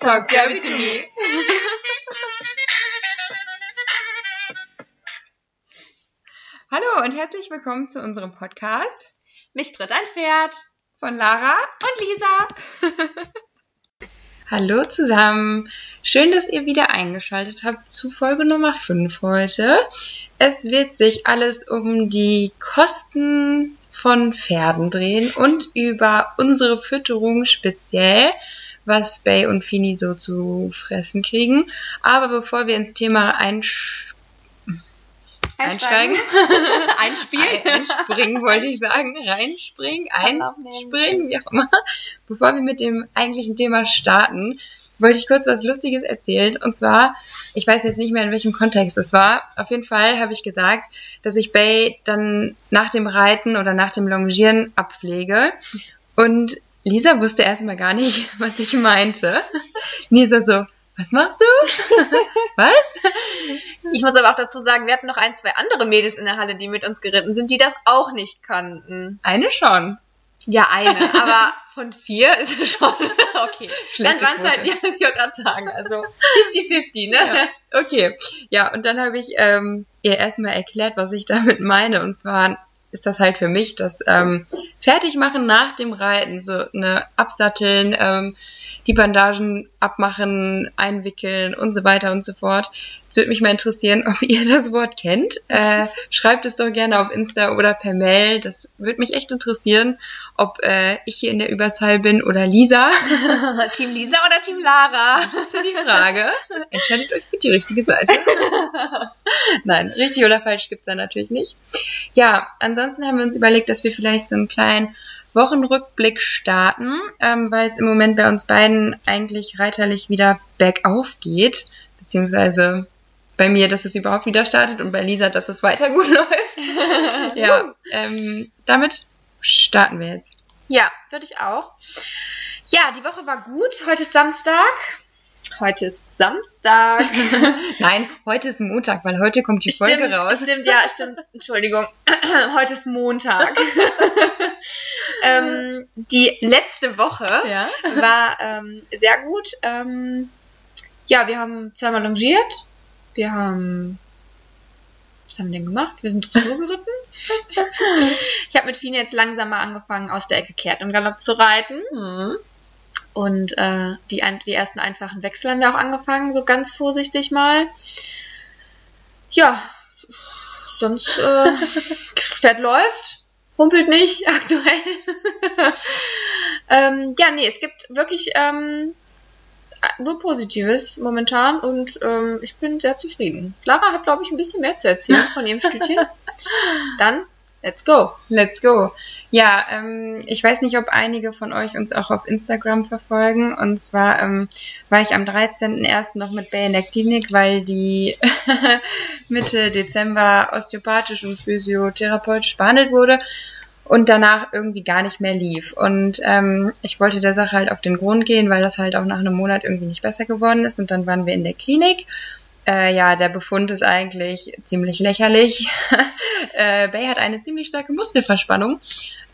Talk dirty to me. Hallo und herzlich willkommen zu unserem Podcast Mich tritt ein Pferd. von Lara. Und Lisa. Hallo zusammen. Schön, dass ihr wieder eingeschaltet habt zu Folge Nummer 5 heute. Es wird sich alles um die Kosten von Pferden drehen und über unsere Fütterung speziell, was Bay und Fini so zu fressen kriegen. Aber bevor wir ins Thema einsch einsteigen, Einspielen. einspringen wollte ich sagen, reinspringen, einspringen, wie auch immer. Bevor wir mit dem eigentlichen Thema starten, wollte ich kurz was Lustiges erzählen. Und zwar, ich weiß jetzt nicht mehr, in welchem Kontext es war. Auf jeden Fall habe ich gesagt, dass ich Bay dann nach dem Reiten oder nach dem Longieren abpflege. Und Lisa wusste erstmal gar nicht, was ich meinte. Lisa so, was machst du? was? Ich muss aber auch dazu sagen, wir hatten noch ein, zwei andere Mädels in der Halle, die mit uns geritten sind, die das auch nicht kannten. Eine schon. Ja, eine, aber von vier ist es schon okay. Schlechte Dann waren es halt, ja, ich wollte gerade sagen, also 50-50, ne? Ja. Okay, ja, und dann habe ich ähm, ihr erstmal erklärt, was ich damit meine. Und zwar ist das halt für mich das ähm, Fertigmachen nach dem Reiten, so eine Absatteln, ähm, die Bandagen abmachen, einwickeln und so weiter und so fort. Es würde mich mal interessieren, ob ihr das Wort kennt. Äh, schreibt es doch gerne auf Insta oder per Mail. Das würde mich echt interessieren, ob äh, ich hier in der Überzahl bin oder Lisa. Team Lisa oder Team Lara? Das ist ja die Frage. Entscheidet euch für die richtige Seite. Nein, richtig oder falsch gibt's da natürlich nicht. Ja, ansonsten haben wir uns überlegt, dass wir vielleicht so einen kleinen Wochenrückblick starten, ähm, weil es im Moment bei uns beiden eigentlich reiterlich wieder bergauf geht, beziehungsweise bei mir, dass es überhaupt wieder startet und bei Lisa, dass es weiter gut läuft. ja, ähm, damit starten wir jetzt. Ja, würde ich auch. Ja, die Woche war gut. Heute ist Samstag. Heute ist Samstag. Nein, heute ist Montag, weil heute kommt die Folge stimmt, raus. Stimmt, ja, stimmt. Entschuldigung. Heute ist Montag. ähm, die letzte Woche Ja. war ähm, sehr gut. Ähm, ja, wir haben zweimal longiert. Wir haben. Was haben wir denn gemacht? Wir sind Dressur geritten. ich habe mit Fine jetzt langsam mal angefangen, aus der Ecke kehrt im Galopp zu reiten. Mhm. Und äh, die, ein, die ersten einfachen Wechsel haben wir auch angefangen, so ganz vorsichtig mal. Ja, sonst äh, Pferd läuft, humpelt nicht aktuell. ähm, ja, nee, es gibt wirklich ähm, nur Positives momentan und ähm, ich bin sehr zufrieden. Lara hat, glaube ich, ein bisschen mehr zu erzählen von ihrem Stütchen. Dann, let's go. Let's go. Ja, ähm, ich weiß nicht, ob einige von euch uns auch auf Instagram verfolgen. Und zwar ähm, war ich am 13.01. noch mit Bay in der Klinik, weil die Mitte Dezember osteopathisch und physiotherapeutisch behandelt wurde und danach irgendwie gar nicht mehr lief. Und ähm, ich wollte der Sache halt auf den Grund gehen, weil das halt auch nach einem Monat irgendwie nicht besser geworden ist. Und dann waren wir in der Klinik. Äh, ja, der Befund ist eigentlich ziemlich lächerlich. äh, Bay hat eine ziemlich starke Muskelverspannung.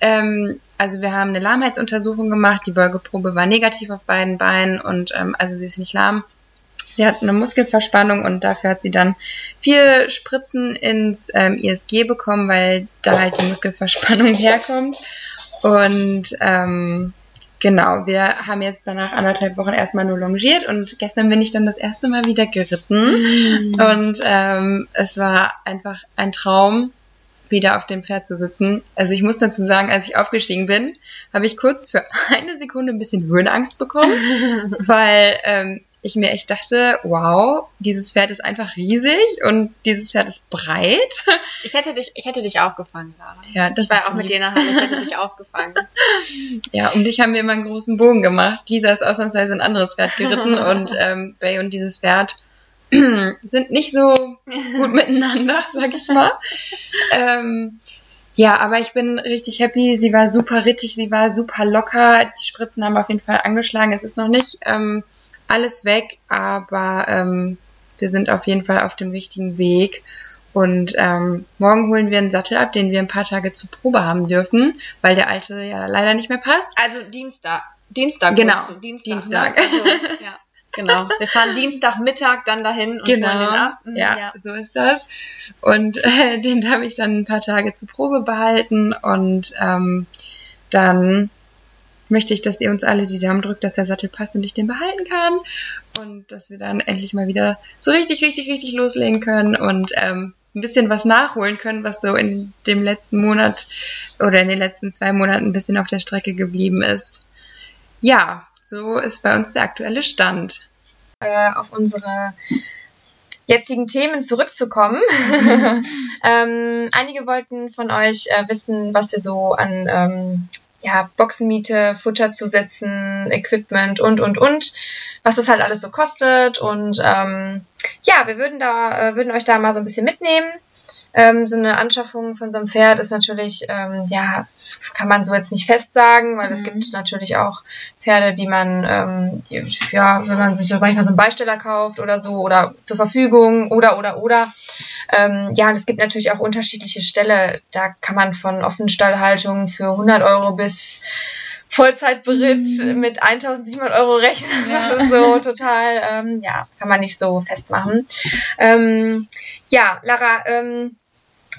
Ähm, also wir haben eine Lahmheitsuntersuchung gemacht. Die Beugeprobe war negativ auf beiden Beinen und ähm, also sie ist nicht lahm. Sie hat eine Muskelverspannung und dafür hat sie dann vier Spritzen ins ähm, ISG bekommen, weil da halt die Muskelverspannung herkommt. Und ähm, genau, wir haben jetzt danach anderthalb Wochen erstmal nur longiert und gestern bin ich dann das erste Mal wieder geritten. Und ähm, es war einfach ein Traum, wieder auf dem Pferd zu sitzen. Also ich muss dazu sagen, als ich aufgestiegen bin, habe ich kurz für eine Sekunde ein bisschen Höhenangst bekommen, weil ähm, ich mir echt dachte, wow, dieses Pferd ist einfach riesig und dieses Pferd ist breit. Ich hätte dich, ich hätte dich aufgefangen, Lara. Ja, das Ich war auch mit lieb. dir nachher, ich hätte dich aufgefangen. Ja, um dich haben wir immer einen großen Bogen gemacht. Lisa ist ausnahmsweise ein anderes Pferd geritten und ähm, Bay und dieses Pferd sind nicht so gut miteinander, sag ich mal. Ähm, ja, aber ich bin richtig happy. Sie war super rittig, sie war super locker. Die Spritzen haben auf jeden Fall angeschlagen. Es ist noch nicht ähm, alles weg, aber ähm, wir sind auf jeden Fall auf dem richtigen Weg. Und ähm, morgen holen wir einen Sattel ab, den wir ein paar Tage zur Probe haben dürfen, weil der alte ja leider nicht mehr passt. Also Dienstag. Dienstag. Genau, du. Dienstag. Dienstag. Ne? Also, ja. genau. Wir fahren Dienstagmittag dann dahin und genau. holen den ab. Mhm, ja, ja, so ist das. Und äh, den darf ich dann ein paar Tage zur Probe behalten und ähm, dann möchte ich, dass ihr uns alle die Daumen drückt, dass der Sattel passt und ich den behalten kann und dass wir dann endlich mal wieder so richtig, richtig, richtig loslegen können und ähm, ein bisschen was nachholen können, was so in dem letzten Monat oder in den letzten zwei Monaten ein bisschen auf der Strecke geblieben ist. Ja, so ist bei uns der aktuelle Stand. Äh, auf unsere jetzigen Themen zurückzukommen. ähm, einige wollten von euch äh, wissen, was wir so an ähm, ja, Boxenmiete, Futterzusätzen, Equipment und, und, und, was das halt alles so kostet. Und ähm, ja, wir würden da, äh, würden euch da mal so ein bisschen mitnehmen. Ähm, so eine Anschaffung von so einem Pferd ist natürlich, ähm, ja, kann man so jetzt nicht fest sagen, weil mhm. es gibt natürlich auch Pferde, die man, ähm, die, ja, wenn man sich so manchmal so einen Beisteller kauft oder so oder zur Verfügung oder, oder, oder. Ähm, ja, und es gibt natürlich auch unterschiedliche Ställe. Da kann man von Offenstallhaltung für 100 Euro bis Vollzeitberitt mhm. mit 1700 Euro rechnen. Ja. Das ist so total, ähm, ja, kann man nicht so festmachen. Ähm, ja, Lara, ähm,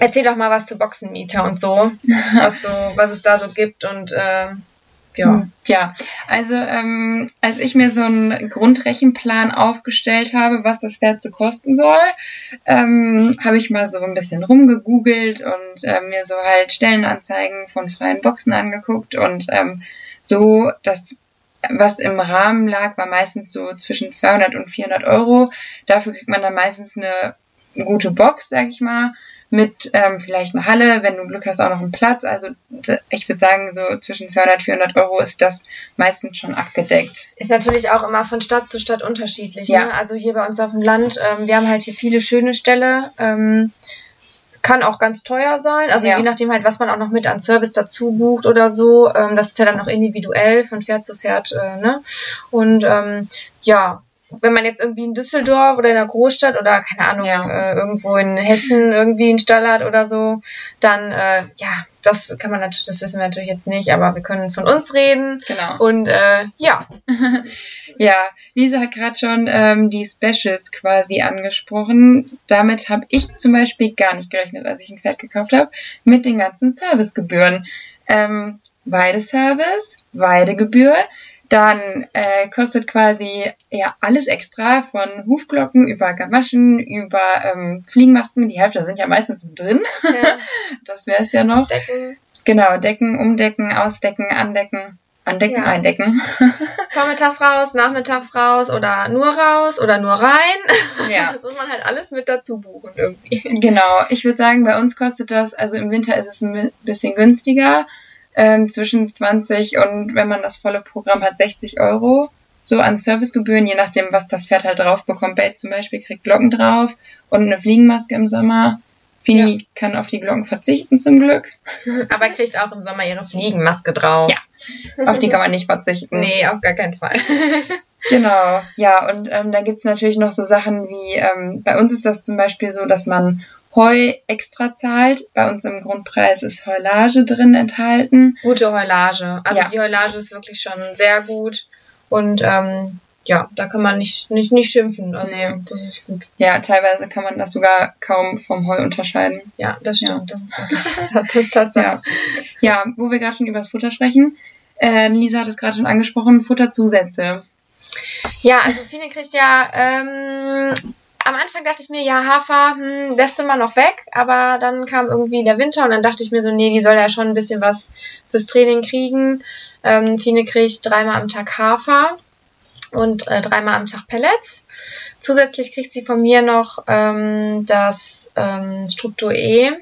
Erzähl doch mal was zu Boxenmieter und so, was so, was es da so gibt und äh, ja. Hm, ja, also ähm, als ich mir so einen Grundrechenplan aufgestellt habe, was das Pferd so kosten soll, ähm, habe ich mal so ein bisschen rumgegoogelt und äh, mir so halt Stellenanzeigen von freien Boxen angeguckt und ähm, so das was im Rahmen lag, war meistens so zwischen 200 und 400 Euro. Dafür kriegt man dann meistens eine gute Box, sag ich mal mit ähm, vielleicht einer Halle, wenn du Glück hast, auch noch einen Platz. Also ich würde sagen, so zwischen 200, 400 Euro ist das meistens schon abgedeckt. Ist natürlich auch immer von Stadt zu Stadt unterschiedlich. Ja. Ne? Also hier bei uns auf dem Land, ähm, wir haben halt hier viele schöne Ställe. Ähm, kann auch ganz teuer sein, also ja. je nachdem halt, was man auch noch mit an Service dazu bucht oder so. Ähm, das ist ja dann auch individuell von Pferd zu Pferd. Äh, ne? Und ähm, ja, wenn man jetzt irgendwie in Düsseldorf oder in einer Großstadt oder keine Ahnung, ja. äh, irgendwo in Hessen irgendwie einen Stall hat oder so, dann äh, ja, das kann man natürlich, das wissen wir natürlich jetzt nicht, aber wir können von uns reden. Genau. Und äh, ja. ja, Lisa hat gerade schon ähm, die Specials quasi angesprochen. Damit habe ich zum Beispiel gar nicht gerechnet, als ich ein Pferd gekauft habe, mit den ganzen Servicegebühren. Ähm, Weideservice, Weidegebühr, dann äh, kostet quasi ja alles extra von Hufglocken über Gamaschen, über ähm, Fliegenmasken. Die Hälfte sind ja meistens drin. Ja. Das wäre es ja noch. Decken. Genau, Decken, umdecken, ausdecken, andecken. Andecken, ja. eindecken. Vormittags raus, nachmittags raus oder nur raus oder nur rein. Ja. Das muss man halt alles mit dazu buchen irgendwie. Genau. Ich würde sagen, bei uns kostet das, also im Winter ist es ein bisschen günstiger ähm, zwischen 20 und wenn man das volle Programm hat, 60 Euro. So an Servicegebühren, je nachdem, was das Pferd halt drauf bekommt. Bait zum Beispiel kriegt Glocken drauf und eine Fliegenmaske im Sommer. Fini ja. kann auf die Glocken verzichten zum Glück. Aber kriegt auch im Sommer ihre Fliegenmaske drauf. Ja, auf die kann man nicht verzichten. nee, auf gar keinen Fall. genau, ja, und ähm, da gibt's natürlich noch so Sachen wie, ähm, bei uns ist das zum Beispiel so, dass man Heu extra zahlt. Bei uns im Grundpreis ist Heulage drin enthalten. Gute Heulage. Also ja. die Heulage ist wirklich schon sehr gut. Und ähm, ja, da kann man nicht, nicht, nicht schimpfen. Also nee. das ist gut. Ja, teilweise kann man das sogar kaum vom Heu unterscheiden. Ja, das stimmt. Ja. Das ist wirklich das ist tatsächlich. Ja. ja, wo wir gerade schon über das Futter sprechen. Äh, Lisa hat es gerade schon angesprochen, Futterzusätze. Ja, also Fine kriegt ja ähm, am Anfang dachte ich mir, ja, Hafer, hm, lässt du mal noch weg, aber dann kam irgendwie der Winter und dann dachte ich mir so, nee, die soll ja schon ein bisschen was fürs Training kriegen. Ähm, Fine kriegt dreimal am Tag Hafer und äh, dreimal am Tag Pellets. Zusätzlich kriegt sie von mir noch ähm, das ähm, Struktur E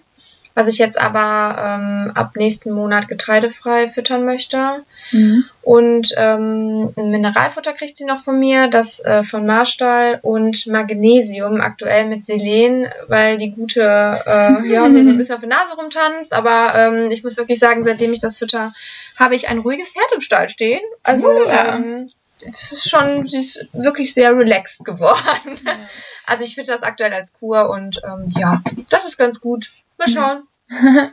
was ich jetzt aber ähm, ab nächsten Monat getreidefrei füttern möchte. Mhm. Und ähm, ein Mineralfutter kriegt sie noch von mir, das äh, von Marstall und Magnesium, aktuell mit Selen, weil die gute äh, ja, mir so ein bisschen auf die Nase rumtanzt. Aber ähm, ich muss wirklich sagen, seitdem ich das fütter, habe ich ein ruhiges Pferd im Stall stehen. Also oh, ja. ähm, es ist schon, sie ist wirklich sehr relaxed geworden. Ja. Also ich fütter das aktuell als Kur und ähm, ja, das ist ganz gut. Mal schauen.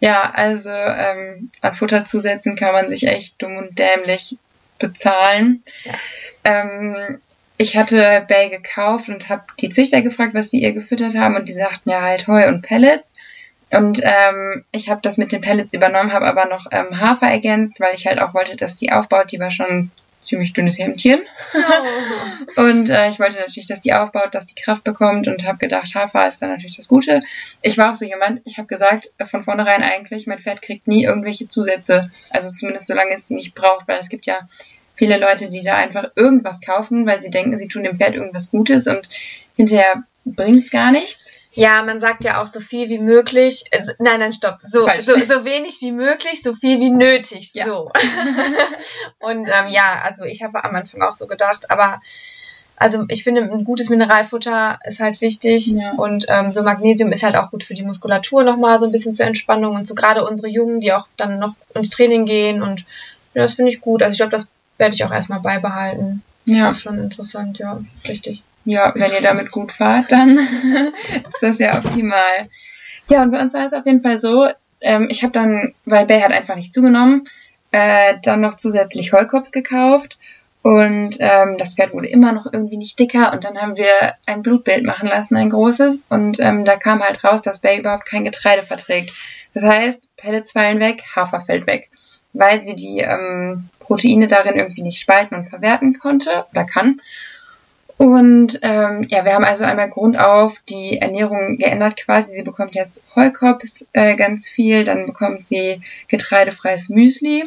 ja, also ähm, an Futterzusätzen kann man sich echt dumm und dämlich bezahlen. Ja. Ähm, ich hatte Bay gekauft und habe die Züchter gefragt, was sie ihr gefüttert haben und die sagten ja halt Heu und Pellets. Und ähm, ich habe das mit den Pellets übernommen, habe aber noch ähm, Hafer ergänzt, weil ich halt auch wollte, dass die aufbaut. Die war schon ziemlich dünnes Hemdchen. Oh. und äh, ich wollte natürlich, dass die aufbaut, dass die Kraft bekommt und habe gedacht, Hafer ist dann natürlich das Gute. Ich war auch so jemand, ich habe gesagt, äh, von vornherein eigentlich, mein Pferd kriegt nie irgendwelche Zusätze. Also zumindest solange es sie nicht braucht, weil es gibt ja viele Leute, die da einfach irgendwas kaufen, weil sie denken, sie tun dem Pferd irgendwas Gutes und hinterher bringt es gar nichts. Ja, man sagt ja auch so viel wie möglich. Äh, nein, nein, stopp. So, so, so wenig wie möglich, so viel wie nötig. Ja. So. und ähm, ja, also ich habe am Anfang auch so gedacht, aber also ich finde, ein gutes Mineralfutter ist halt wichtig ja. und ähm, so Magnesium ist halt auch gut für die Muskulatur nochmal so ein bisschen zur Entspannung und so gerade unsere Jungen, die auch dann noch ins Training gehen und ja, das finde ich gut. Also ich glaube, das werde ich auch erstmal beibehalten. Ja. Das ist schon interessant, ja, richtig. Ja, wenn ihr damit gut fahrt, dann ist das ja optimal. Ja, und bei uns war es auf jeden Fall so, ähm, ich habe dann, weil Bay hat einfach nicht zugenommen, äh, dann noch zusätzlich Heukops gekauft und ähm, das Pferd wurde immer noch irgendwie nicht dicker und dann haben wir ein Blutbild machen lassen, ein großes und ähm, da kam halt raus, dass Bay überhaupt kein Getreide verträgt. Das heißt, Pellets fallen weg, Hafer fällt weg, weil sie die ähm, Proteine darin irgendwie nicht spalten und verwerten konnte oder kann. Und ähm, ja, wir haben also einmal grundauf die Ernährung geändert quasi. Sie bekommt jetzt Heukops äh, ganz viel, dann bekommt sie getreidefreies Müsli.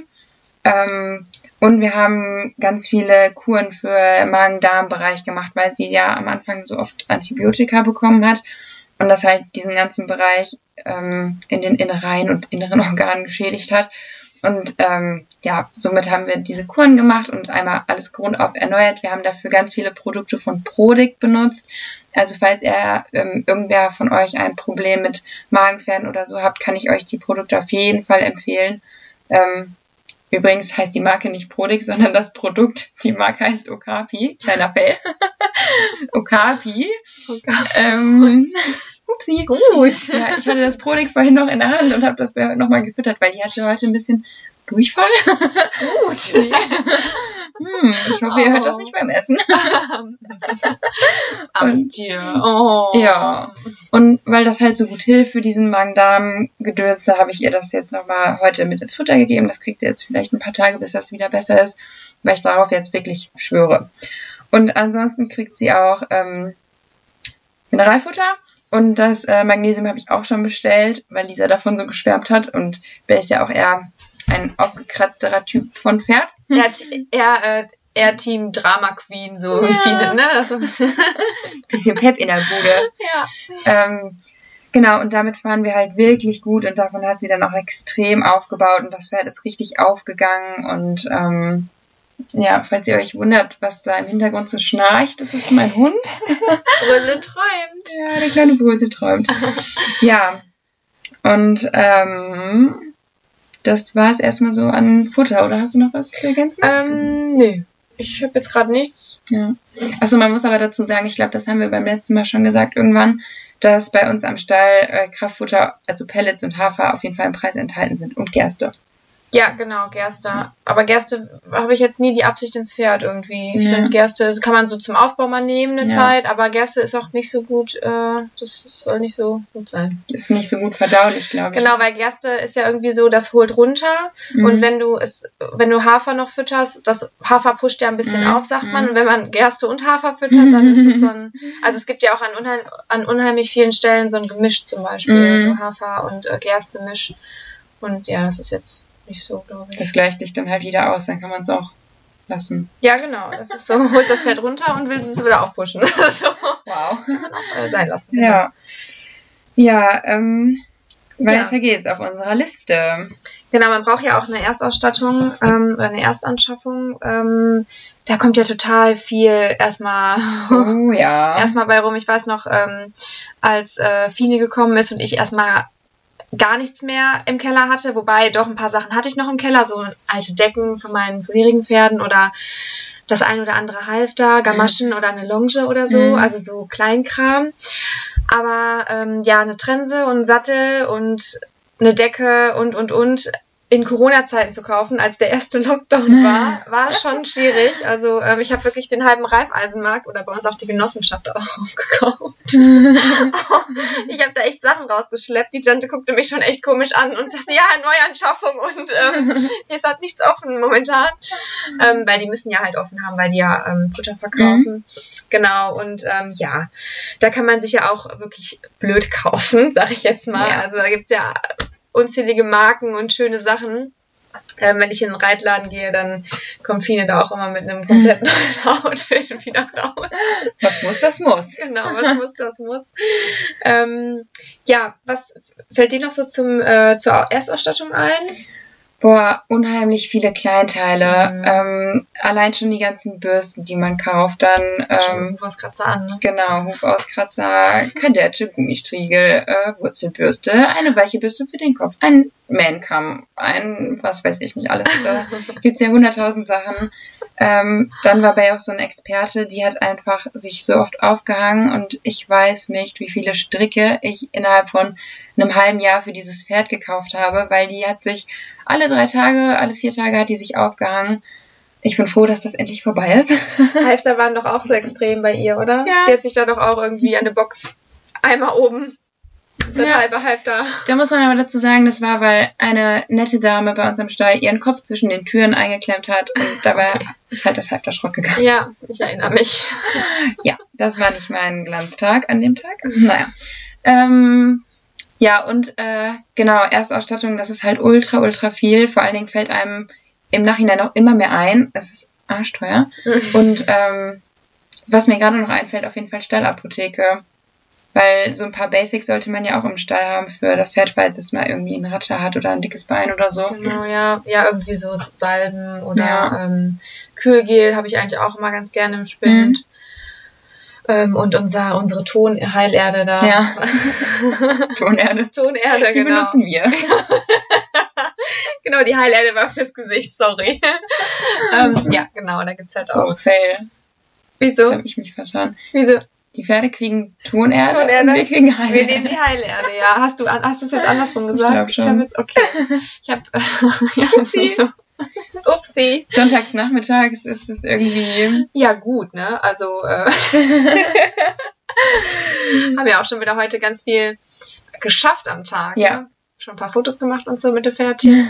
Ähm, und wir haben ganz viele Kuren für Magen-Darm-Bereich gemacht, weil sie ja am Anfang so oft Antibiotika bekommen hat und das halt diesen ganzen Bereich ähm, in den Innereien und inneren Organen geschädigt hat. Und ähm, ja, somit haben wir diese Kuren gemacht und einmal alles grundauf erneuert. Wir haben dafür ganz viele Produkte von Prodic benutzt. Also falls ihr ähm, irgendwer von euch ein Problem mit Magenpferden oder so habt, kann ich euch die Produkte auf jeden Fall empfehlen. Ähm, übrigens heißt die Marke nicht Prodic, sondern das Produkt, die Marke heißt Okapi. Kleiner Fail. Okapi. Okapi. Ähm, Upsi. Gut. Ja, ich hatte das Prodig vorhin noch in der Hand und habe das nochmal gefüttert, weil die hatte heute ein bisschen Durchfall. Gut. hm, ich hoffe, ihr hört das nicht beim Essen. Armes Tier. Oh. Ja. Und weil das halt so gut hilft für diesen Magen-Darm-Gedönse, habe ich ihr das jetzt nochmal heute mit ins Futter gegeben. Das kriegt ihr jetzt vielleicht ein paar Tage, bis das wieder besser ist, weil ich darauf jetzt wirklich schwöre. Und ansonsten kriegt sie auch ähm, Mineralfutter und das äh, Magnesium habe ich auch schon bestellt, weil Lisa davon so geschwärmt hat. Und Bell ist ja auch eher ein aufgekratzterer Typ von Pferd. Er hat eher, äh, eher Team Drama Queen, so ja. viele, ne? Das so ein bisschen, bisschen Pep in der Bude. Ja. Ähm, genau, und damit fahren wir halt wirklich gut und davon hat sie dann auch extrem aufgebaut und das Pferd ist richtig aufgegangen und ähm, ja, falls ihr euch wundert, was da im Hintergrund so schnarcht, das ist mein Hund. Brüssel träumt. Ja, der kleine Brüssel träumt. ja. Und ähm, das war es erstmal so an Futter, oder hast du noch was zu ergänzen? Ähm, nö. Ich habe jetzt gerade nichts. Ja. Achso, man muss aber dazu sagen, ich glaube, das haben wir beim letzten Mal schon gesagt, irgendwann, dass bei uns am Stall äh, Kraftfutter, also Pellets und Hafer auf jeden Fall im Preis enthalten sind und Gerste. Ja, genau, Gerste. Aber Gerste habe ich jetzt nie die Absicht ins Pferd irgendwie. Ich ja. finde Gerste kann man so zum Aufbau mal nehmen eine ja. Zeit, aber Gerste ist auch nicht so gut, äh, das soll nicht so gut sein. Ist nicht so gut verdaulich, glaube ich. Genau, weil Gerste ist ja irgendwie so, das holt runter mhm. und wenn du es, wenn du Hafer noch fütterst, das Hafer pusht ja ein bisschen mhm. auf, sagt man. Mhm. Und wenn man Gerste und Hafer füttert, dann ist es so ein, also es gibt ja auch an, unheim, an unheimlich vielen Stellen so ein Gemisch zum Beispiel, mhm. so Hafer und äh, Gerste-Misch. Und ja, das ist jetzt nicht so, glaube ich. Das gleicht sich dann halt wieder aus, dann kann man es auch lassen. Ja, genau. Das ist so, holt das Pferd runter und will es wieder aufpushen. so. Wow. Sein lassen. Ja. Ja, ähm, weiter ja. geht's auf unserer Liste. Genau, man braucht ja auch eine Erstausstattung ähm, oder eine Erstanschaffung. Ähm, da kommt ja total viel erstmal oh, ja. erstmal bei rum. Ich weiß noch, ähm, als äh, Fine gekommen ist und ich erstmal gar nichts mehr im Keller hatte, wobei doch ein paar Sachen hatte ich noch im Keller, so alte Decken von meinen vorherigen Pferden oder das ein oder andere Halfter, Gamaschen oder eine Longe oder so, mhm. also so Kleinkram. Aber ähm, ja, eine Trense und ein Sattel und eine Decke und und und in Corona-Zeiten zu kaufen, als der erste Lockdown war, war schon schwierig. Also ähm, ich habe wirklich den halben Reifeisenmarkt oder bei uns auch die Genossenschaft auch aufgekauft. ich habe da echt Sachen rausgeschleppt. Die Tante guckte mich schon echt komisch an und sagte, ja, Neuanschaffung und ähm, es hat nichts offen momentan. Ähm, weil die müssen ja halt offen haben, weil die ja ähm, Futter verkaufen. Mhm. Genau, und ähm, ja, da kann man sich ja auch wirklich blöd kaufen, sag ich jetzt mal. Ja. Also da gibt's ja unzählige Marken und schöne Sachen. Ähm, wenn ich in den Reitladen gehe, dann kommt Fine da auch immer mit einem komplett neuen Outfit wieder raus. Was muss, das muss. Genau, was muss, das muss. Ähm, ja, was fällt dir noch so zum, äh, zur Erstausstattung ein? Boah, unheimlich viele Kleinteile. Mhm. Ähm, allein schon die ganzen Bürsten, die man kauft. Dann ähm, Hufauskratzer an, ne? Genau, Hufauskratzer, Kadette, Gummistriegel, äh, Wurzelbürste, eine weiche Bürste für den Kopf, ein Mankamm, ein, was weiß ich nicht alles. Da gibt's ja hunderttausend Sachen. Ähm, dann war bei auch so ein Experte, die hat einfach sich so oft aufgehangen und ich weiß nicht, wie viele Stricke ich innerhalb von einem halben Jahr für dieses Pferd gekauft habe, weil die hat sich alle drei Tage, alle vier Tage hat die sich aufgehangen. Ich bin froh, dass das endlich vorbei ist. Halfter waren doch auch so extrem bei ihr, oder? Ja. Die hat sich da doch auch irgendwie eine Box einmal oben das ja. halbe Halfter. Da muss man aber dazu sagen, das war, weil eine nette Dame bei uns am Stall ihren Kopf zwischen den Türen eingeklemmt hat und dabei okay. ist halt das Halfter Schrott gegangen. Ja, ich erinnere mich. ja, das war nicht mein Glanztag an dem Tag. Naja. Ähm, ja, und äh, genau, Erstausstattung, das ist halt ultra, ultra viel. Vor allen Dingen fällt einem im Nachhinein auch immer mehr ein. Es ist arschteuer. und ähm, was mir gerade noch einfällt, auf jeden Fall Stallapotheke. Weil so ein paar Basics sollte man ja auch im Stall haben für das Pferd, falls es mal irgendwie einen Ratscher hat oder ein dickes Bein oder so. Genau, ja. Ja, irgendwie so Salben oder ja. ähm, Kühlgel habe ich eigentlich auch immer ganz gerne im Spind. Mhm. Ähm, und unser, unsere Tonheilerde da. Ja. Tonerde. Tonerde, die genau. Die benutzen wir. genau, die Heilerde war fürs Gesicht, sorry. ähm, ja, genau, da gibt's halt auch. Oh, fail. Wieso? Jetzt habe ich mich verstanden. Wieso? Die Pferde kriegen Tonerde, Tonerde wir kriegen Heilerde. Wir nehmen die Heilerde, ja. Hast du hast du es jetzt andersrum gesagt? Ich glaube schon. Ich okay. Ich habe ja, das ist so. Upsi. Sonntags nachmittags ist es irgendwie. Ja, gut, ne? Also äh, haben ja auch schon wieder heute ganz viel geschafft am Tag. Ja. Ne? Schon ein paar Fotos gemacht und so mit der Pferdchen.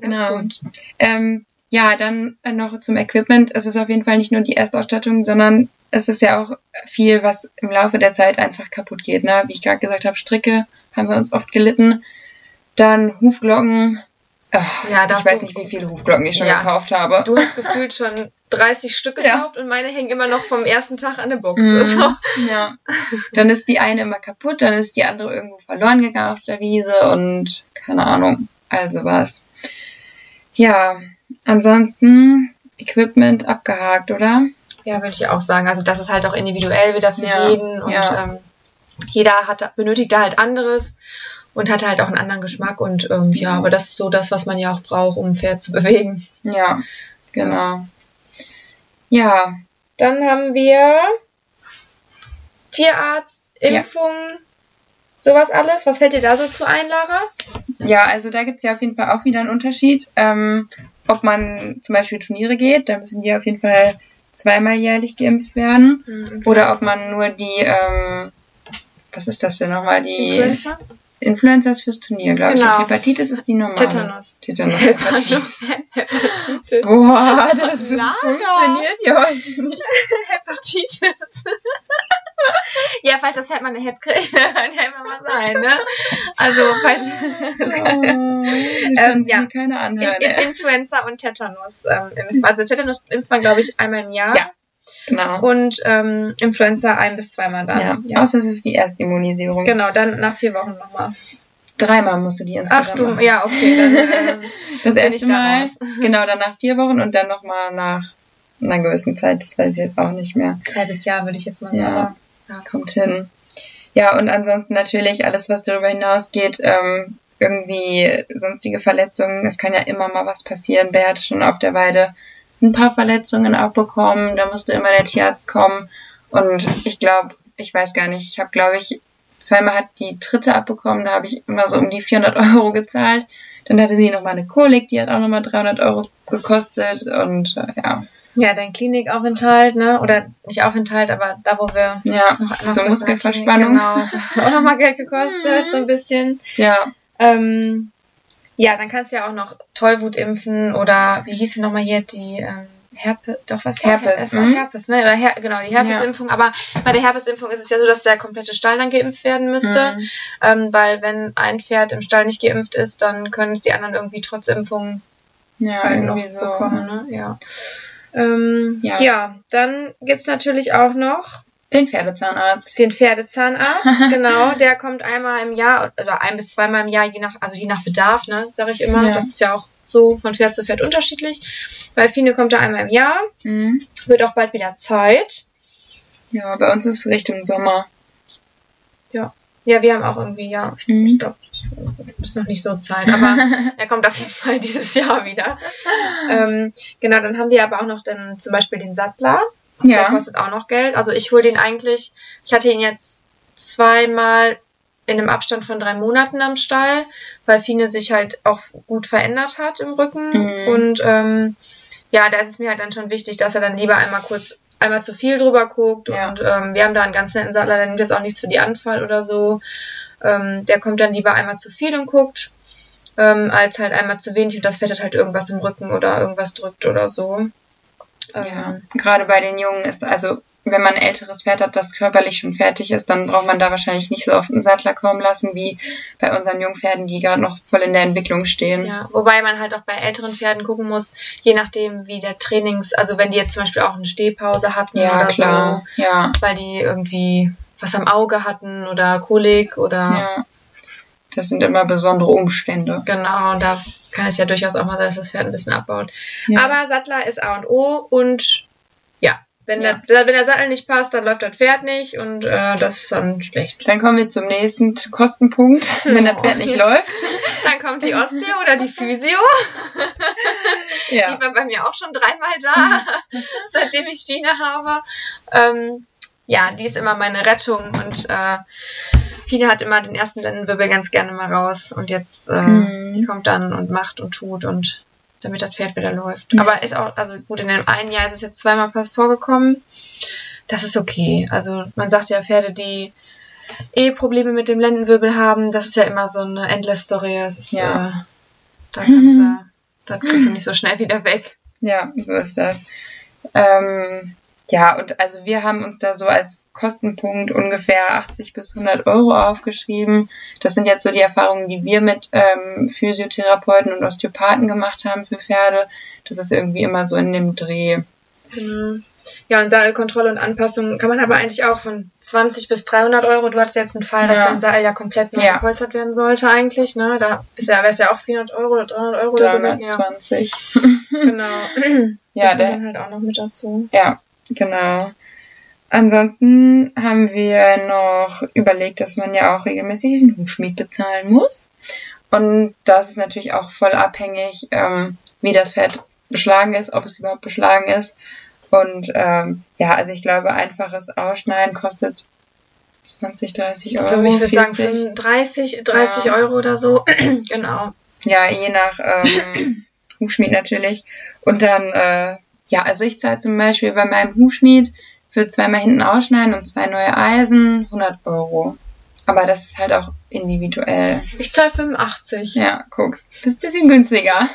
genau. Ähm, ja, dann noch zum Equipment. Es ist auf jeden Fall nicht nur die Erstausstattung, sondern es ist ja auch viel, was im Laufe der Zeit einfach kaputt geht. Ne? Wie ich gerade gesagt habe, Stricke haben wir uns oft gelitten. Dann Hufglocken. Ach, ja, ich weiß nicht, wie viele Hufglocken ich schon ja. gekauft habe. Du hast gefühlt schon 30 Stück gekauft ja. und meine hängen immer noch vom ersten Tag an der Box. Mm, also. Ja. Dann ist die eine immer kaputt, dann ist die andere irgendwo verloren gegangen auf der Wiese und keine Ahnung. Also was. Ja, ansonsten Equipment abgehakt, oder? Ja, würde ich auch sagen. Also das ist halt auch individuell wieder für ja, jeden und ähm, jeder hat, benötigt da halt anderes und hat halt auch einen anderen Geschmack und ähm, ja, aber das ist so das, was man ja auch braucht, um ein Pferd zu bewegen. Ja, genau. Ja. Dann haben wir Tierarzt, Impfung, ja. sowas alles. Was fällt dir da so zu ein, Lara? Ja, also da gibt es ja auf jeden Fall auch wieder einen Unterschied. Ähm, ob man zum Beispiel Turniere geht, da müssen die auf jeden Fall zweimal jährlich geimpft werden. Mhm. Oder ob man nur die, ähm, was ist das denn nochmal? Die Influencer? Influencers fürs Turnier, glaube genau. ich. Und Hepatitis ist die normale. Tetanus. Tetanus. Hepatitis. Hepatitis. Boah, das funktioniert ja heute nicht. Hepatitis. ja, falls das Pferd mal eine Hep kriegt, kann ja immer mal sein, ne? Also, falls... oh, ähm, ja, keine anhören. In, Influenza und Tetanus. Ähm, also Tetanus impft man, glaube ich, einmal im Jahr. Ja. Genau. Und ähm, Influenza ein bis zweimal dann. Ja. ja. Außer es ist die Erstimmunisierung. Genau, dann nach vier Wochen nochmal. Dreimal musst du die insgesamt Ach du, machen. ja, okay. Dann, äh, das erste Mal, genau, dann nach vier Wochen und dann nochmal nach einer gewissen Zeit, das weiß ich jetzt auch nicht mehr. Halbes Jahr würde ich jetzt mal sagen. Ja, kommt hin. Ja, und ansonsten natürlich alles, was darüber hinausgeht, ähm, irgendwie sonstige Verletzungen. Es kann ja immer mal was passieren. Bär schon auf der Weide ein paar Verletzungen abbekommen. Da musste immer der Tierarzt kommen. Und ich glaube, ich weiß gar nicht, ich habe, glaube ich, zweimal hat die dritte abbekommen. Da habe ich immer so um die 400 Euro gezahlt. Dann hatte sie nochmal eine Kolik, die hat auch nochmal 300 Euro gekostet und äh, ja. Ja, dein Klinikaufenthalt, ne? Oder nicht Aufenthalt, aber da, wo wir. Ja, noch, noch so Muskelverspannung. Genau, das hat auch nochmal Geld gekostet, so ein bisschen. Ja. Ähm, ja, dann kannst du ja auch noch Tollwut impfen oder wie hieß sie nochmal hier, die ähm, Herpes, doch was Herpes? Herpes, Herpes ne? Oder Her genau, die Herpesimpfung. Ja. Aber bei der Herpesimpfung ist es ja so, dass der komplette Stall dann geimpft werden müsste. Mhm. Ähm, weil wenn ein Pferd im Stall nicht geimpft ist, dann können es die anderen irgendwie trotz Impfung ja, halt noch so. bekommen. Ne? Ja. Ähm, ja. ja, dann gibt's natürlich auch noch den Pferdezahnarzt. Den Pferdezahnarzt, genau. Der kommt einmal im Jahr oder ein bis zweimal im Jahr, je nach, also je nach Bedarf, ne, sage ich immer. Ja. Das ist ja auch so von Pferd zu Pferd unterschiedlich. Bei Fine kommt er einmal im Jahr. Mhm. Wird auch bald wieder Zeit. Ja, bei uns ist es Richtung Sommer. Ja. Ja, wir haben auch irgendwie, ja, ich, mhm. ich glaube, ist noch nicht so Zeit, aber er kommt auf jeden Fall dieses Jahr wieder. ähm, genau, dann haben wir aber auch noch dann zum Beispiel den Sattler. Ja. Der kostet auch noch Geld. Also ich hole den eigentlich, ich hatte ihn jetzt zweimal in einem Abstand von drei Monaten am Stall, weil Fine sich halt auch gut verändert hat im Rücken. Mhm. Und ähm, ja, da ist es mir halt dann schon wichtig, dass er dann lieber einmal kurz einmal zu viel drüber guckt. Ja. Und ähm, wir haben da einen ganz netten Sattler, der nimmt jetzt auch nichts für die Anfall oder so. Ähm, der kommt dann lieber einmal zu viel und guckt, ähm, als halt einmal zu wenig und das hat halt irgendwas im Rücken oder irgendwas drückt oder so. Ja, ähm, gerade bei den Jungen ist, also wenn man ein älteres Pferd hat, das körperlich schon fertig ist, dann braucht man da wahrscheinlich nicht so oft einen Sattler kommen lassen, wie bei unseren Jungpferden, die gerade noch voll in der Entwicklung stehen. Ja, wobei man halt auch bei älteren Pferden gucken muss, je nachdem, wie der Trainings, also wenn die jetzt zum Beispiel auch eine Stehpause hatten ja, oder klar. so, ja. weil die irgendwie was am Auge hatten oder Kolik oder. Ja. Das sind immer besondere Umstände. Genau, und da kann es ja durchaus auch mal sein, dass das Pferd ein bisschen abbaut. Ja. Aber Sattler ist A und O und ja, wenn, ja. Der, wenn der Sattel nicht passt, dann läuft das Pferd nicht und äh, das ist dann schlecht. Dann kommen wir zum nächsten Kostenpunkt, wenn das Pferd nicht läuft. Dann kommt die Osteo oder die Physio. Ja. Die war bei mir auch schon dreimal da, seitdem ich Fine habe. Ähm, ja, die ist immer meine Rettung und äh, Fine hat immer den ersten Lendenwirbel ganz gerne mal raus und jetzt äh, mhm. kommt dann und macht und tut und damit das Pferd wieder läuft. Mhm. Aber ist auch, also gut, in dem einen Jahr ist es jetzt zweimal vorgekommen. Das ist okay. Also man sagt ja, Pferde, die eh Probleme mit dem Lendenwirbel haben, das ist ja immer so eine Endless Story. Das, ja. Äh, da kannst du, da kriegst du nicht so schnell wieder weg. Ja, so ist das. Ähm, ja, und also wir haben uns da so als Kostenpunkt ungefähr 80 bis 100 Euro aufgeschrieben. Das sind jetzt so die Erfahrungen, die wir mit ähm, Physiotherapeuten und Osteopathen gemacht haben für Pferde. Das ist irgendwie immer so in dem Dreh. Genau. Ja, und Saalkontrolle und Anpassung kann man aber eigentlich auch von 20 bis 300 Euro. Du hattest jetzt einen Fall, dass ja. dein Saal ja komplett neu ja. gepolstert werden sollte eigentlich. Ne? Da ja, wäre es ja auch 400 Euro oder 300 Euro 320. oder so. Ja. genau. ja, das der, halt auch noch mit dazu. Ja, Genau. Ansonsten haben wir noch überlegt, dass man ja auch regelmäßig den Hufschmied bezahlen muss. Und das ist natürlich auch voll abhängig, ähm, wie das Pferd beschlagen ist, ob es überhaupt beschlagen ist. Und ähm, ja, also ich glaube, einfaches Ausschneiden kostet 20, 30 Euro. Ich würde sagen 30, 30 ja. Euro oder so. genau. Ja, je nach ähm, Hufschmied natürlich. Und dann äh, ja, also ich zahle zum Beispiel bei meinem Hufschmied für zweimal hinten ausschneiden und zwei neue Eisen 100 Euro. Aber das ist halt auch individuell. Ich zahle 85. Ja, guck. Das ist ein bisschen günstiger.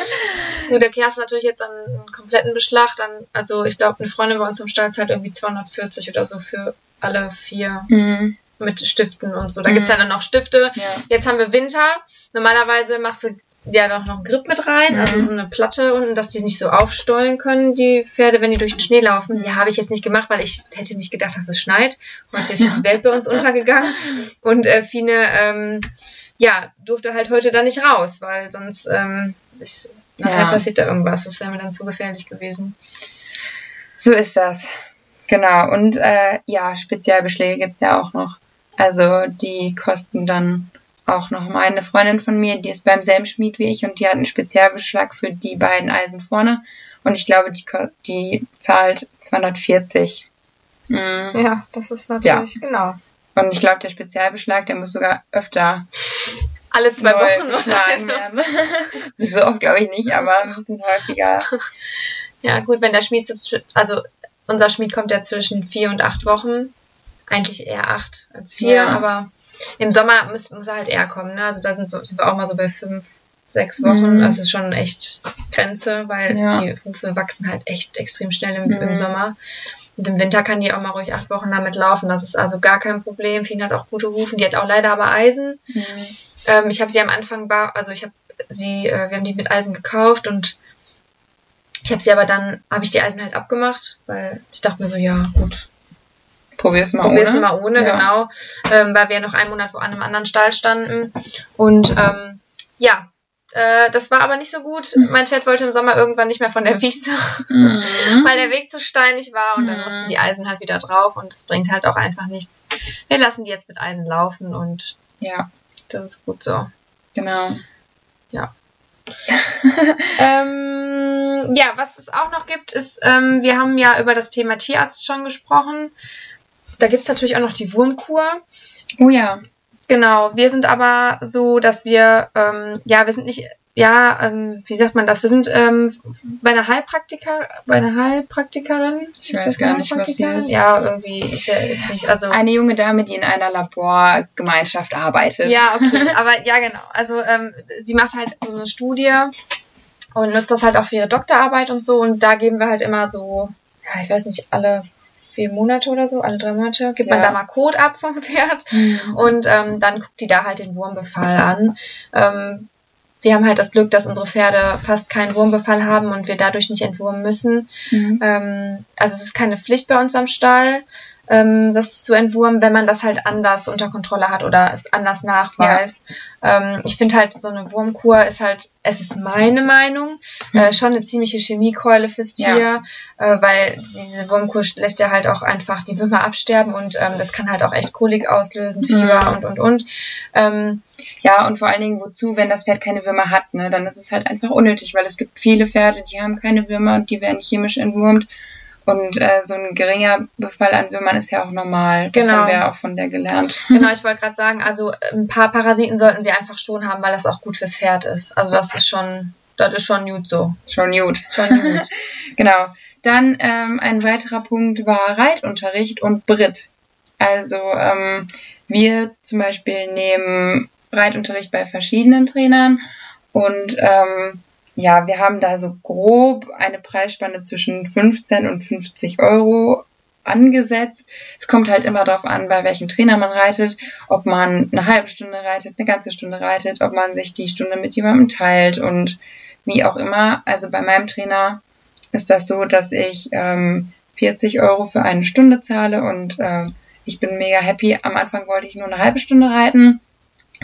Nur der hast natürlich jetzt einen, kompletten Beschlag. Dann, also ich glaube, eine Freundin bei uns im Stall zahlt irgendwie 240 oder so für alle vier. Mhm. Mit Stiften und so. Da mhm. gibt's ja dann noch Stifte. Ja. Jetzt haben wir Winter. Normalerweise machst du ja noch einen Grip mit rein, mhm. also so eine Platte unten, dass die nicht so aufstollen können, die Pferde, wenn die durch den Schnee laufen. Ja, habe ich jetzt nicht gemacht, weil ich hätte nicht gedacht, dass es schneit. Heute ist ja die Welt bei uns untergegangen. Und äh, Fine, ähm, ja, durfte halt heute da nicht raus, weil sonst ähm, ist, nachher ja. passiert da irgendwas. Das wäre mir dann zu gefährlich gewesen. So ist das. Genau. Und äh, ja, Spezialbeschläge gibt's ja auch noch. Also die kosten dann auch noch mal eine Freundin von mir, die ist beim selben Schmied wie ich und die hat einen Spezialbeschlag für die beiden Eisen vorne. Und ich glaube, die, die zahlt 240. Mhm. Ja, das ist natürlich, ja. genau. Und ich glaube, der Spezialbeschlag, der muss sogar öfter alle zwei Wochen beschlagen werden. so oft glaube ich nicht, aber ein bisschen häufiger. Ja, gut, wenn der Schmied, so, also unser Schmied kommt ja zwischen vier und acht Wochen. Eigentlich eher acht als vier, Ja. aber im Sommer muss, muss er halt eher kommen. Ne? Also da sind, so, sind wir auch mal so bei fünf, sechs Wochen. Mhm. Das ist schon echt Grenze, weil Ja. die Hufe wachsen halt echt extrem schnell im, Mhm. im Sommer. Und im Winter kann die auch mal ruhig acht Wochen damit laufen. Das ist also gar kein Problem. Fien hat auch gute Hufen. Die hat auch leider aber Eisen. Ähm, ich habe sie am Anfang, also ich habe sie, äh, wir haben die mit Eisen gekauft und ich habe sie aber dann, habe ich die Eisen halt abgemacht, weil ich dachte mir so, ja gut, Probier's mal probier's ohne. mal ohne, Ja. genau, ähm, weil wir noch einen Monat wo an einem anderen Stall standen und ähm, ja, äh, das war aber nicht so gut. Mein Pferd wollte im Sommer irgendwann nicht mehr von der Wiese, Mhm. weil der Weg zu steinig war und dann Mhm. mussten die Eisen halt wieder drauf und es bringt halt auch einfach nichts. Wir lassen die jetzt mit Eisen laufen und Ja, das ist gut so. genau. Ähm, ja, was es auch noch gibt, ist, ähm, wir haben ja über das Thema Tierarzt schon gesprochen. Da gibt es natürlich auch noch die Wurmkur. Oh ja. Genau, wir sind aber so, dass wir, ähm, ja, wir sind nicht, ja, ähm, wie sagt man das? Wir sind ähm, bei einer Heilpraktiker, bei einer Heilpraktikerin. Ich weiß das gar nicht, was sie ist. Ja, irgendwie ist ist nicht, also. Eine junge Dame, die in einer Laborgemeinschaft arbeitet. Ja, okay, aber ja, genau. Also ähm, sie macht halt so eine Studie und nutzt das halt auch für ihre Doktorarbeit und so. Und da geben wir halt immer so, ja, ich weiß nicht, alle vier Monate oder so, alle drei Monate, gibt man Ja. da mal Code ab vom Pferd. Mhm. Und ähm, dann guckt die da halt den Wurmbefall an. Ähm, wir haben halt das Glück, dass unsere Pferde fast keinen Wurmbefall haben und wir dadurch nicht entwurmen müssen. Mhm. Ähm, also es ist keine Pflicht bei uns am Stall, ähm, das zu entwurmen, wenn man das halt anders unter Kontrolle hat oder es anders nachweist. Ähm, ich finde halt, so eine Wurmkur ist halt, es ist meine Meinung, äh, schon eine ziemliche Chemiekeule fürs Tier, äh, weil diese Wurmkur lässt ja halt auch einfach die Würmer absterben und ähm, das kann halt auch echt Kolik auslösen, Fieber Mhm. und, und, und. Ähm, Ja, und vor allen Dingen, wozu, wenn das Pferd keine Würmer hat, ne? Dann ist es halt einfach unnötig, weil es gibt viele Pferde, die haben keine Würmer und die werden chemisch entwurmt. Und äh, so ein geringer Befall an Würmern ist ja auch normal. Das Genau. haben wir ja auch von der gelernt. genau, ich wollte gerade sagen, also ein paar Parasiten sollten sie einfach schon haben, weil das auch gut fürs Pferd ist. Also das ist schon, das ist schon gut so. Schon gut. Schon gut. Genau. Dann ähm, ein weiterer Punkt war Reitunterricht und Brit. Also ähm, wir zum Beispiel nehmen Reitunterricht bei verschiedenen Trainern und ähm, ja, wir haben da so grob eine Preisspanne zwischen 15 und 50 Euro angesetzt. Es kommt halt immer darauf an, bei welchem Trainer man reitet, ob man eine halbe Stunde reitet, eine ganze Stunde reitet, ob man sich die Stunde mit jemandem teilt und wie auch immer. Also bei meinem Trainer ist das so, dass ich ähm, 40 Euro für eine Stunde zahle und ähm, ich bin mega happy. Am Anfang wollte ich nur eine halbe Stunde reiten,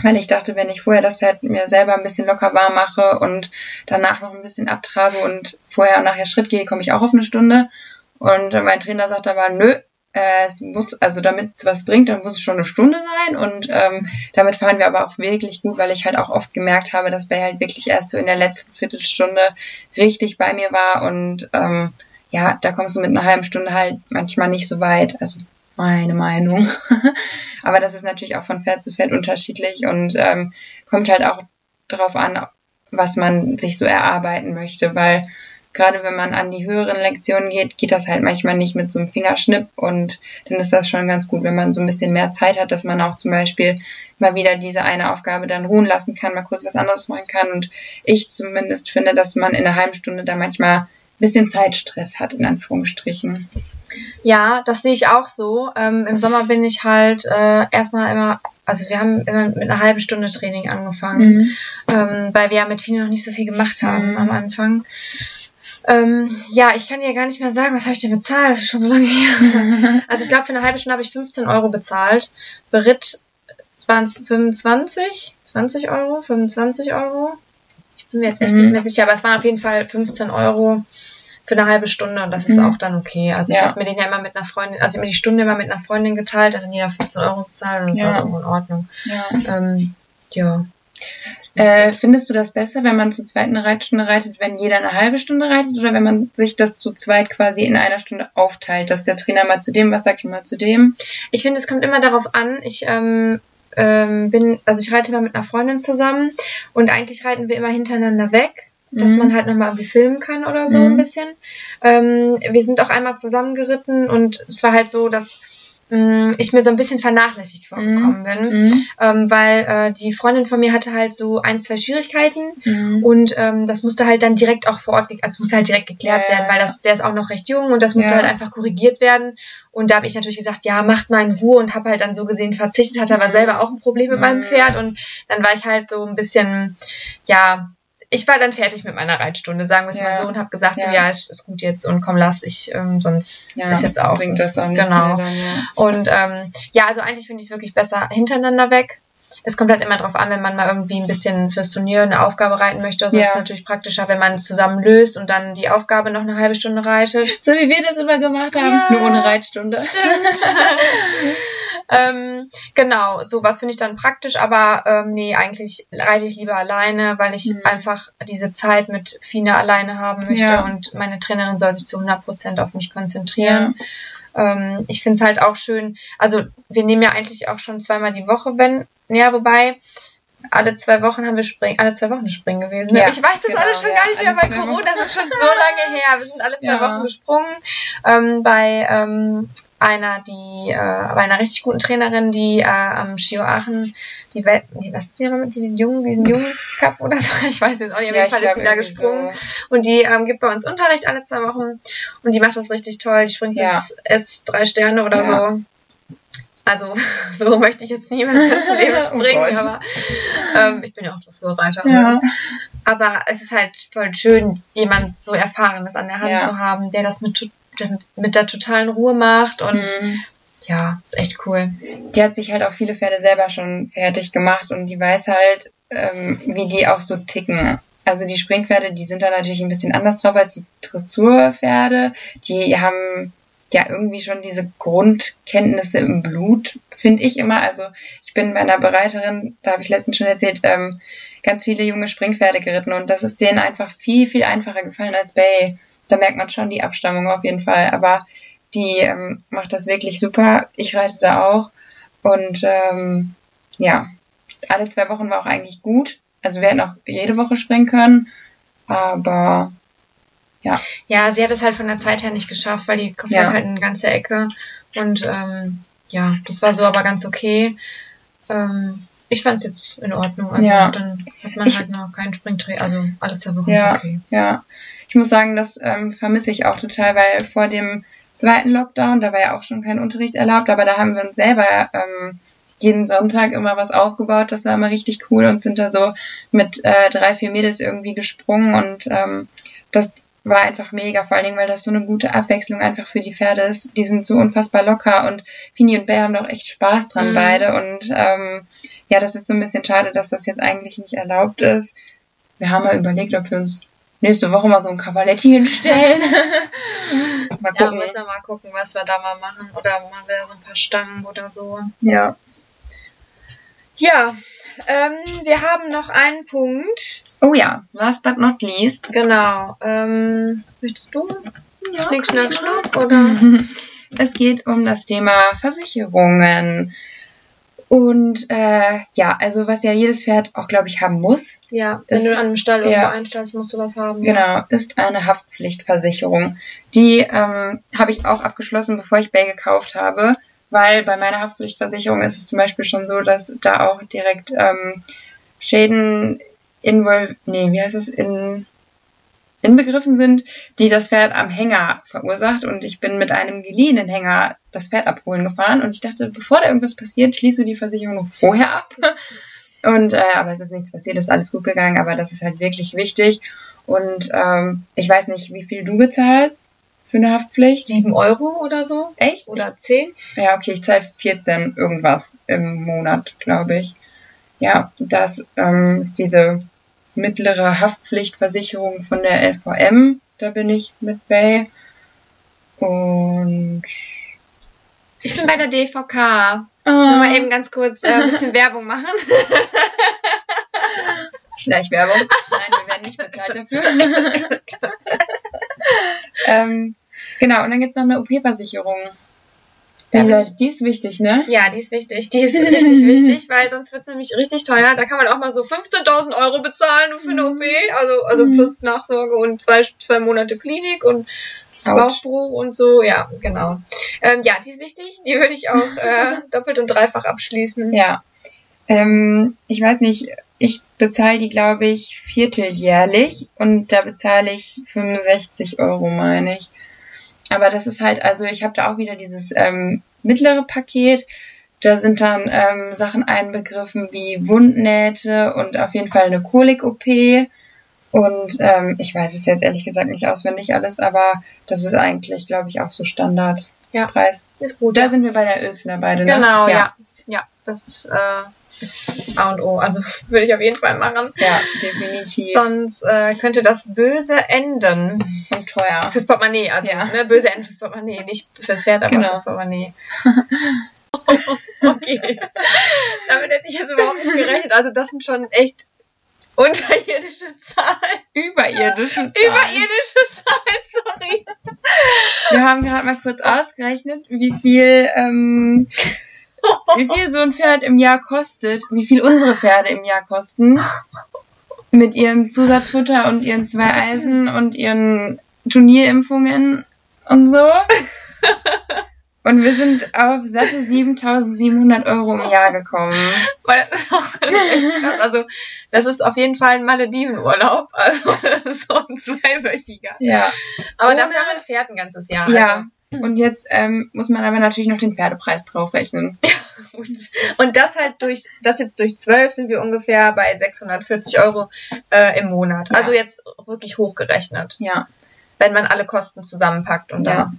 weil ich dachte, wenn ich vorher das Pferd mir selber ein bisschen locker warm mache und danach noch ein bisschen abtrabe und vorher und nachher Schritt gehe, komme ich auch auf eine Stunde. Und mein Trainer sagt aber, nö, äh, es muss, also damit es was bringt, dann muss es schon eine Stunde sein. Und ähm, damit fahren wir aber auch wirklich gut, weil ich halt auch oft gemerkt habe, dass Bär halt wirklich erst so in der letzten Viertelstunde richtig bei mir war. Und ähm, ja, da kommst du mit einer halben Stunde halt manchmal nicht so weit. Also meine Meinung. aber das ist natürlich auch von Pferd zu Pferd unterschiedlich und ähm, kommt halt auch drauf an, was man sich so erarbeiten möchte, weil gerade wenn man an die höheren Lektionen geht, geht das halt manchmal nicht mit so einem Fingerschnipp und dann ist das schon ganz gut, wenn man so ein bisschen mehr Zeit hat, dass man auch zum Beispiel mal wieder diese eine Aufgabe dann ruhen lassen kann, mal kurz was anderes machen kann und ich zumindest finde, dass man in einer halben Stunde da manchmal ein bisschen Zeitstress hat, in Anführungsstrichen. Ja, das sehe ich auch so. Ähm, Im Sommer bin ich halt äh, erstmal immer, also wir haben immer mit einer halben Stunde Training angefangen, ähm, weil wir ja mit vielen noch nicht so viel gemacht haben Mhm. am Anfang. Ähm, ja, ich kann dir gar nicht mehr sagen, was habe ich denn bezahlt? Das ist schon so lange her. also ich glaube, für eine halbe Stunde habe ich 15 Euro bezahlt. Beritt waren es 25, 20 Euro, 25 Euro. Ich bin mir jetzt echt Mhm. nicht mehr sicher, aber es waren auf jeden Fall 15 Euro für eine halbe Stunde und das ist Mhm. auch dann okay. Also ich Ja. habe mir den ja immer mit einer Freundin, also ich habe mir die Stunde immer mit einer Freundin geteilt, hat dann jeder 15 Euro bezahlt und das Ja. war irgendwo in Ordnung. Ja. Ähm, ja. Äh, findest du das besser, wenn man zu zweit eine Reitstunde reitet, wenn jeder eine halbe Stunde reitet oder wenn man sich das zu zweit quasi in einer Stunde aufteilt, dass der Trainer mal zu dem was sagt und mal zu dem? Ich finde, es kommt immer darauf an. Ich ähm, ähm, bin, also ich reite immer mit einer Freundin zusammen und eigentlich reiten wir immer hintereinander weg, dass Mhm. man halt nochmal irgendwie filmen kann oder so Mhm. ein bisschen. Ähm, wir sind auch einmal zusammengeritten und es war halt so, dass ich mir so ein bisschen vernachlässigt vorgekommen bin, Mhm. ähm, weil äh, die Freundin von mir hatte halt so ein, zwei Schwierigkeiten Mhm. und ähm, das musste halt dann direkt auch vor Ort, also musste halt direkt geklärt Ja, werden, weil das, der ist auch noch recht jung und das musste Ja. halt einfach korrigiert werden. Und da habe ich natürlich gesagt, ja, macht mal in Ruhe und habe halt dann so gesehen verzichtet, hatte aber Mhm. selber auch ein Problem mit meinem Mhm. Pferd und dann war ich halt so ein bisschen, ja, ich war dann fertig mit meiner Reitstunde, sagen wir es mal Ja. so, und habe gesagt, Ja. ja, ist, ist gut jetzt und komm, lass ich, ähm, sonst Ja, ist jetzt auch. bringt sonst- das auch genau. dann, ja. Und ähm, ja, also eigentlich finde ich es wirklich besser hintereinander weg. Es kommt halt immer drauf an, wenn man mal irgendwie ein bisschen fürs Turnier eine Aufgabe reiten möchte. Also Ja. ist es natürlich praktischer, wenn man es zusammen löst und dann die Aufgabe noch eine halbe Stunde reitet. So wie wir das immer gemacht haben, Ja. nur ohne Reitstunde. ähm, genau, sowas finde ich dann praktisch, aber ähm, nee, eigentlich reite ich lieber alleine, weil ich Mhm. einfach diese Zeit mit Fine alleine haben möchte Ja. und meine Trainerin soll sich zu 100% auf mich konzentrieren. Ähm, ich finde es halt auch schön, also wir nehmen ja eigentlich auch schon zweimal die Woche, wenn, ja, wobei alle zwei Wochen haben wir Springen, alle zwei Wochen Springen gewesen. ne? Ja, ich weiß das genau, alles schon ja, gar nicht mehr zwei Corona, Wochen. das ist schon so lange her. Wir sind alle zwei Ja. Wochen gesprungen. Ähm, bei ähm, einer, die, äh, bei einer richtig guten Trainerin, die äh, am Schio Aachen, die Welt, die, was ist die nochmal mit diesen Jungen, diesen Jungen Cup oder so? Ich weiß jetzt auch nicht. Auf jeden Fall ist sie da gesprungen. Und die ähm, gibt bei uns Unterricht alle zwei Wochen und die macht das richtig toll. Die springt Ja. bis S drei Sterne oder Ja. so. Also, so möchte ich jetzt niemals ins Leben Oh springen, Gott. aber ähm, ich bin ja auch Dressurreiter. Ja. Aber es ist halt voll schön, jemand so Erfahrenes an der Hand Ja. zu haben, der das mit, mit der totalen Ruhe macht und Mhm. ja, ist echt cool. die hat sich halt auch viele Pferde selber schon fertig gemacht und die weiß halt, ähm, wie die auch so ticken. Also die Springpferde, die sind da natürlich ein bisschen anders drauf als die Dressurpferde. Die haben ja irgendwie schon diese Grundkenntnisse im Blut, finde ich immer. Also ich bin bei einer Bereiterin, da habe ich letztens schon erzählt, ähm, ganz viele junge Springpferde geritten und das ist denen einfach viel, viel einfacher gefallen als Bay. Da merkt man schon die Abstammung auf jeden Fall. Aber die ähm, macht das wirklich super. Ich reite da auch. Und ähm, ja, alle zwei Wochen war auch eigentlich gut. Also wir hätten auch jede Woche springen können. Aber Ja, sie hat es halt von der Zeit her nicht geschafft, weil die fährt Ja. halt eine ganze Ecke. Und ähm, ja, das war so aber ganz okay. Ähm, ich fand es jetzt in Ordnung. Also Ja. dann hat man Ich- halt noch keinen Springtraining. Also alle zwei Wochen Ja. ist okay. ja, ich muss sagen, das ähm, vermisse ich auch total, weil vor dem zweiten Lockdown, da war ja auch schon kein Unterricht erlaubt, aber da haben wir uns selber ähm, jeden Sonntag immer was aufgebaut. Das war immer richtig cool und sind da so mit äh, drei, vier Mädels irgendwie gesprungen und ähm, das war einfach mega, vor allen Dingen, weil das so eine gute Abwechslung einfach für die Pferde ist. Die sind so unfassbar locker und Fini und Bär haben doch echt Spaß dran Mhm. beide und ähm, ja, das ist so ein bisschen schade, dass das jetzt eigentlich nicht erlaubt ist. Wir haben mal überlegt, ob wir uns nächste Woche mal so ein Cavaletti hinstellen. mal Ja, gucken. müssen wir mal gucken, was wir da mal machen. Oder mal wieder so ein paar Stangen oder so. Ja. Ja, ähm, wir haben noch einen Punkt. Oh ja, last but not least. Genau. Ähm, möchtest du? Ja, Schnick, schnack, schnuck, oder? Es geht um das Thema Versicherungen. Und äh, ja, also was ja jedes Pferd auch, glaube ich, haben muss, Ja, wenn Ist- du an einem Stall irgendwo ja. einstellst, musst du was haben. genau, ist eine Haftpflichtversicherung. Die ähm, habe ich auch abgeschlossen, bevor ich Bay gekauft habe, weil bei meiner Haftpflichtversicherung ist es zum Beispiel schon so, dass da auch direkt ähm, Schäden invol nee, wie heißt es, in inbegriffen sind, die das Pferd am Hänger verursacht. Und ich bin mit einem geliehenen Hänger das Pferd abholen gefahren und ich dachte, bevor da irgendwas passiert, schließe die Versicherung noch vorher ab. Und äh, aber es ist nichts passiert, ist alles gut gegangen, aber das ist halt wirklich wichtig. Und ähm, ich weiß nicht, wie viel du bezahlst für eine Haftpflicht. Sieben Euro oder so? Echt? Oder zehn? Ich, ja, okay, ich zahle 14 irgendwas im Monat, glaube ich. Ja, das ähm, ist diese mittlere Haftpflichtversicherung von der LVM. Da bin ich mit bei. Und Ich bin bei der DVK. Ah. Nur mal eben ganz kurz äh, ein bisschen Werbung machen. Schleichwerbung. Nein, wir werden nicht bezahlt dafür. ähm, genau, und dann gibt's noch eine OP-Versicherung. Da Die, ist- wichtig, ne? Ja, die ist wichtig. Die ist richtig wichtig, weil sonst wird es nämlich richtig teuer. Da kann man auch mal so 15.000 Euro bezahlen nur für eine OP. Also, also Mhm. plus Nachsorge und zwei, zwei Monate Klinik und. Bauchbruch und so. Ja, genau. Ähm, ja, die ist wichtig. Die würde ich auch äh, doppelt und dreifach abschließen. Ja. Ähm, ich weiß nicht, ich bezahle die, glaube ich, vierteljährlich und da bezahle ich 65 Euro, meine ich. Aber das ist halt, also ich habe da auch wieder dieses ähm, mittlere Paket. Da sind dann ähm, Sachen einbegriffen wie Wundnähte und auf jeden Fall eine Kolik-OP. Und ähm, ich weiß es jetzt ehrlich gesagt nicht auswendig alles, aber das ist eigentlich, glaube ich, auch so Standardpreis. Ja. Ist gut. Da ja. sind wir bei der Ölsner beide, ne? Genau, ja. ja. das äh, ist A und O. Also würde ich auf jeden Fall machen. Ja, definitiv. Sonst äh, könnte das böse enden. Und teuer. Fürs Portemonnaie, also Ja. ne, böse Enden fürs Portemonnaie, nicht fürs Pferd, aber Genau. fürs Portemonnaie. okay. Damit hätte ich jetzt überhaupt nicht gerechnet. Also das sind schon echt unterirdische Zahlen. Überirdische Überirdische Zahlen, sorry. Wir haben gerade mal kurz ausgerechnet, wie viel, ähm, wie viel so ein Pferd im Jahr kostet, wie viel unsere Pferde im Jahr kosten. Mit ihrem Zusatzfutter und ihren zwei Eisen und ihren Turnierimpfungen und so. Und wir sind auf satte 7700 Euro im Jahr gekommen. Weil das ist auch echt krass. Also das ist auf jeden Fall ein Maledivenurlaub. Also das ist so ein zweiwöchiger. Ja. Aber Ohne- dafür haben wir ein Pferd ein ganzes Jahr. Ja. Und jetzt ähm, muss man aber natürlich noch den Pferdepreis draufrechnen. Also, und, und das halt durch, das jetzt durch 12 sind wir ungefähr bei 640 Euro äh, im Monat. Ja. Also jetzt wirklich hochgerechnet, Ja. wenn man alle Kosten zusammenpackt und Ja.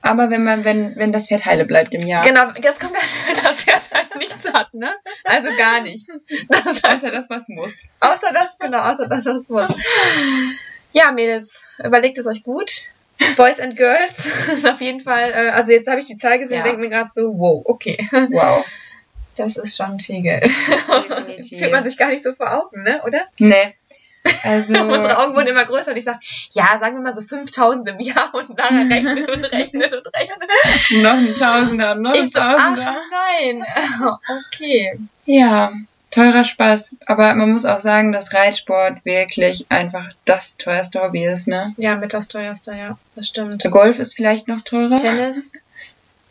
Aber wenn man, wenn, wenn das Pferd heile bleibt im Jahr. Genau, das kommt halt, wenn das Pferd halt nichts hat, ne? Also gar nichts. Das heißt, Außer das, was muss. außer das, genau, außer das, was muss. Ja, Mädels, überlegt es euch gut. Boys and Girls auf jeden Fall, äh, also jetzt habe ich die Zahl gesehen Ja. und denke mir gerade so, wow, okay, Wow. das ist schon viel Geld. Definitiv. Fühlt man sich gar nicht so vor Augen, ne, oder? Nee. Also, Unsere Augen wurden immer größer und ich sag, ja, sagen wir mal so 5000 im Jahr und Lara rechnet und rechnet und rechnet. noch ein Tausender, noch ein Ich so, ach Tausender. nein, okay. Ja, teurer Spaß. Aber man muss auch sagen, dass Reitsport wirklich einfach das teuerste Hobby ist, ne? Ja, mit das teuerste, ja, das stimmt. Golf ist vielleicht noch teurer. Tennis.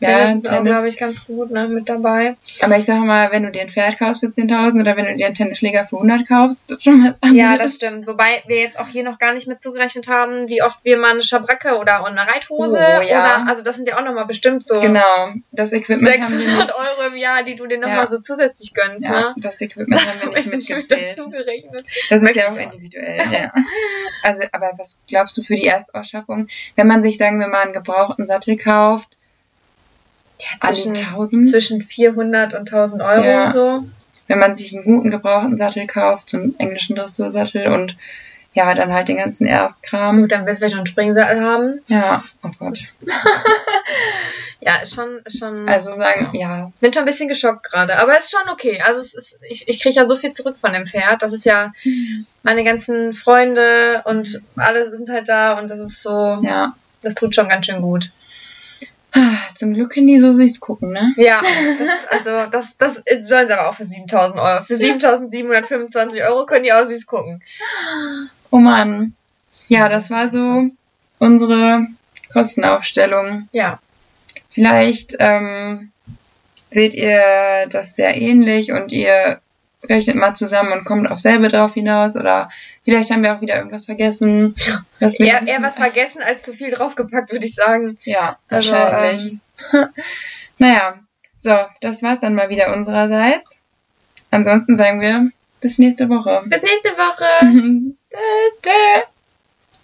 Ja, Tennis ist auch, glaube ich, ganz gut ne, mit dabei. Aber ich sage mal, wenn du dir ein Pferd kaufst für 10.000 oder wenn du dir einen Tennisschläger für 100 kaufst, das ist schon was anderes. Ja, das stimmt. Wobei wir jetzt auch hier noch gar nicht mit zugerechnet haben, wie oft wir mal eine Schabracke oder eine Reithose Oh, ja. oder, also das sind ja auch nochmal bestimmt so Genau, das Equipment haben wir 600 nicht. Euro im Jahr, die du dir nochmal Ja. so zusätzlich gönnst, Ja, ne? das Equipment Das haben wir nicht ich nicht mit mitgezählt. Das ist ja auch. individuell, ja. Also, aber was glaubst du für die Erstausschaffung, wenn man sich, sagen wir mal, einen gebrauchten Sattel kauft, Ja, zwischen, 1000? zwischen 400 und 1000 Euro Ja. so. Wenn man sich einen guten gebrauchten Sattel kauft, so einen englischen Dressursattel und ja, dann halt den ganzen Erstkram. Gut, dann wirst du vielleicht noch einen Springsattel haben. Ja, oh Gott. Ja, ist schon, schon. Also sagen, ja, bin schon ein bisschen geschockt gerade, aber es ist schon okay. Also es ist, ich, ich kriege ja so viel zurück von dem Pferd. Das ist ja meine ganzen Freunde und alle sind halt da und das ist so, ja. das tut schon ganz schön gut. Zum Glück können die so sich's gucken, ne? Ja, das ist, also das, das sollen sie aber auch für 7000 Euro. Für 7725 Euro können die Aussies gucken. Oh Mann. Ja, das war so unsere Kostenaufstellung. Ja, Vielleicht ähm, seht ihr das sehr ähnlich und ihr rechnet mal zusammen und kommt auch selber drauf hinaus oder vielleicht haben wir auch wieder irgendwas vergessen. Was eher, eher was vergessen als zu viel draufgepackt, würde ich sagen. Ja, Also, wahrscheinlich. naja, so, das war's dann mal wieder unsererseits. Ansonsten sagen wir bis nächste Woche. Bis nächste Woche. Dä, dä.